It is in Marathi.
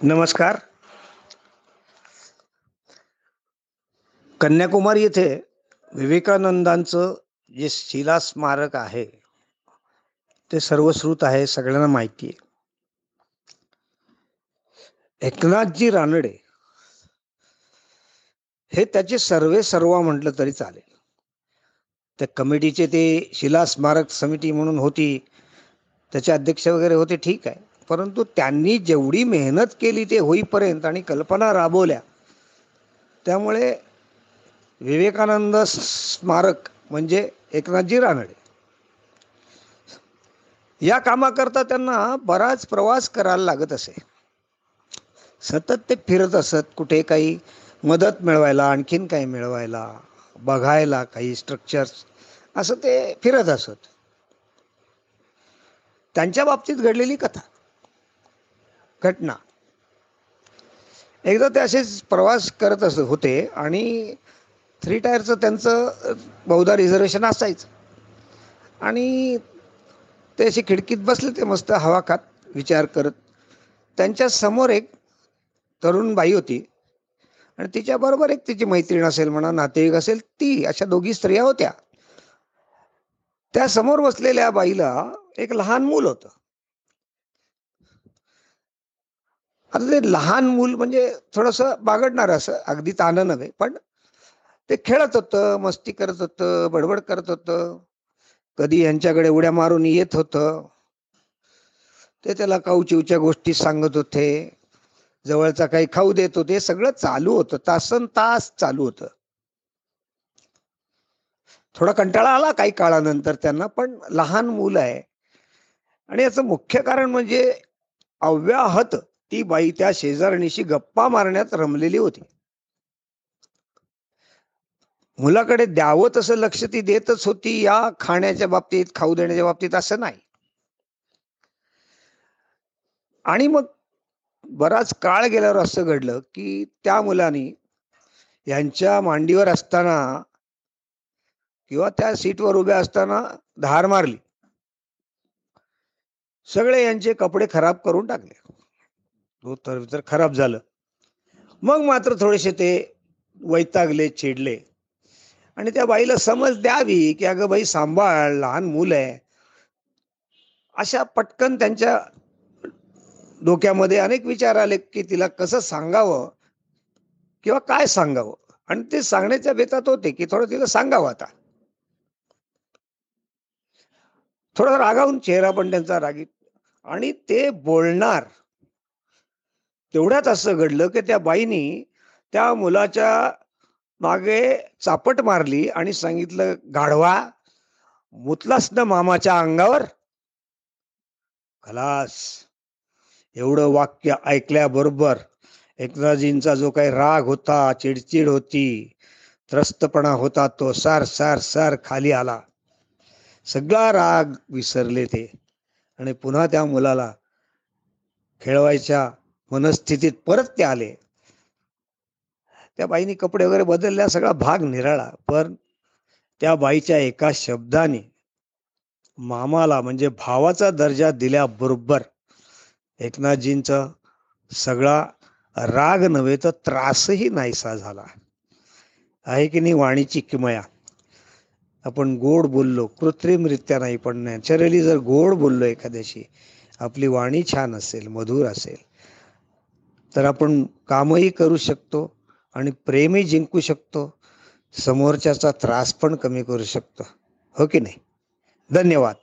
नमस्कार. कन्याकुमारी येथे विवेकानंदांचं जे शिला स्मारक आहे ते सर्वश्रुत आहे सगळ्यांना माहिती आहे. एकनाथजी रानडे हे त्याचे सर्वे सर्वा म्हटलं तरी चालेल. त्या कमिटीचे ते शिला स्मारक समिती म्हणून होती त्याचे अध्यक्ष वगैरे होते ठीक आहे. परंतु त्यांनी जेवढी मेहनत केली ते होईपर्यंत आणि कल्पना राबवल्या. त्यामुळे विवेकानंद स्मारक म्हणजे एकनाथजी रानडे. या कामाकरता त्यांना बराच प्रवास करायला लागत असे. सतत ते फिरत असत कुठे काही मदत मिळवायला आणखीन काही मिळवायला बघायला काही स्ट्रक्चर्स असं ते फिरत असत. त्यांच्या बाबतीत घडलेली कथा. घटना. एकदा ते असेच प्रवास करत असत होते आणि थ्री टायरचं त्यांचं बहुधा रिझर्वेशन असायचं. आणि ते अशी खिडकीत बसले ते मस्त हवा खात विचार करत. त्यांच्यासमोर एक तरुण बाई होती. आणि तिच्याबरोबर एक तिची मैत्रीण असेल म्हणा नातेवाईक असेल ती अशा दोघी स्त्रिया होत्या. त्या समोर बसलेल्या बाईला एक लहान मूल होतं. आता ते लहान मूल म्हणजे थोडस बागडणार असं अगदी ताणं नव्हे पण ते खेळत होतं मस्ती करत होतं बडबड करत होतं. कधी यांच्याकडे उड्या मारून येत होतं. ते त्याला काऊचिवच्या गोष्टी सांगत होते. जवळचा काही खाऊ देत होते. सगळं चालू होतं. तासन तास चालू होतं. थोडा कंटाळा आला काही काळानंतर त्यांना पण लहान मूल आहे. आणि याचं मुख्य कारण म्हणजे अव्याहत ती बाई त्या शेजारणीशी गप्पा मारण्यात रमलेली होती. मुलाकडे द्यावं तसं लक्ष ती देतच होती या खाण्याच्या बाबतीत खाऊ देण्याच्या बाबतीत असं नाही. आणि मग बराच काळ गेल्यावर असं घडलं की त्या मुलाने यांच्या मांडीवर असताना किंवा त्या सीटवर उभ्या असताना धार मारली. सगळे यांचे कपडे खराब करून टाकले. तर तर खराब झालं. मग मात्र थोडेसे ते वैतागले चिडले. आणि त्या बाईला समज द्यावी की अगं बाई सांभाळ लहान मूल आहे. अशा पटकन त्यांच्या डोक्यामध्ये अनेक विचार आले की तिला कसं सांगावं किंवा काय सांगावं. आणि ते सांगण्याच्या बेतात होते की थोडं तिला सांगावं आता. थोडा रागावून चेहरा पण त्यांचा रागीत आणि ते बोलणार तेवढ्यात असं घडलं की त्या बाईनी त्या मुलाच्या मागे चापट मारली आणि सांगितलं गाढवा मुतलास ना मामाच्या अंगावर? खलास. एवढं वाक्य ऐकल्याबरोबर एकनाथजींचा जो काही राग होता चिडचिड होती त्रस्तपणा होता तो सार सार सार खाली आला. सगळा राग विसरले ते. आणि पुन्हा त्या मुलाला खेळवायच्या मनस्थितीत परत ते आले. त्या बाईने कपडे वगैरे बदलल्या सगळा भाग निराळा. पण त्या बाईच्या एका शब्दाने मामाला म्हणजे भावाचा दर्जा दिल्याबरोबर एकनाथजींचा सगळा राग नव्हे तर त्रासही नाहीसा झाला. आहे की नाही वाणीची किमया? आपण गोड बोललो कृत्रिमरित्या नाही पण नॅचरली जर गोड बोललो एखाद्याशी आपली वाणी छान असेल मधुर असेल. तर आपण कामही करू शकतो आणि प्रेमही जिंकू शकतो. समोरच्याचा त्रास पण कमी करू शकतो. हो की नाही? धन्यवाद.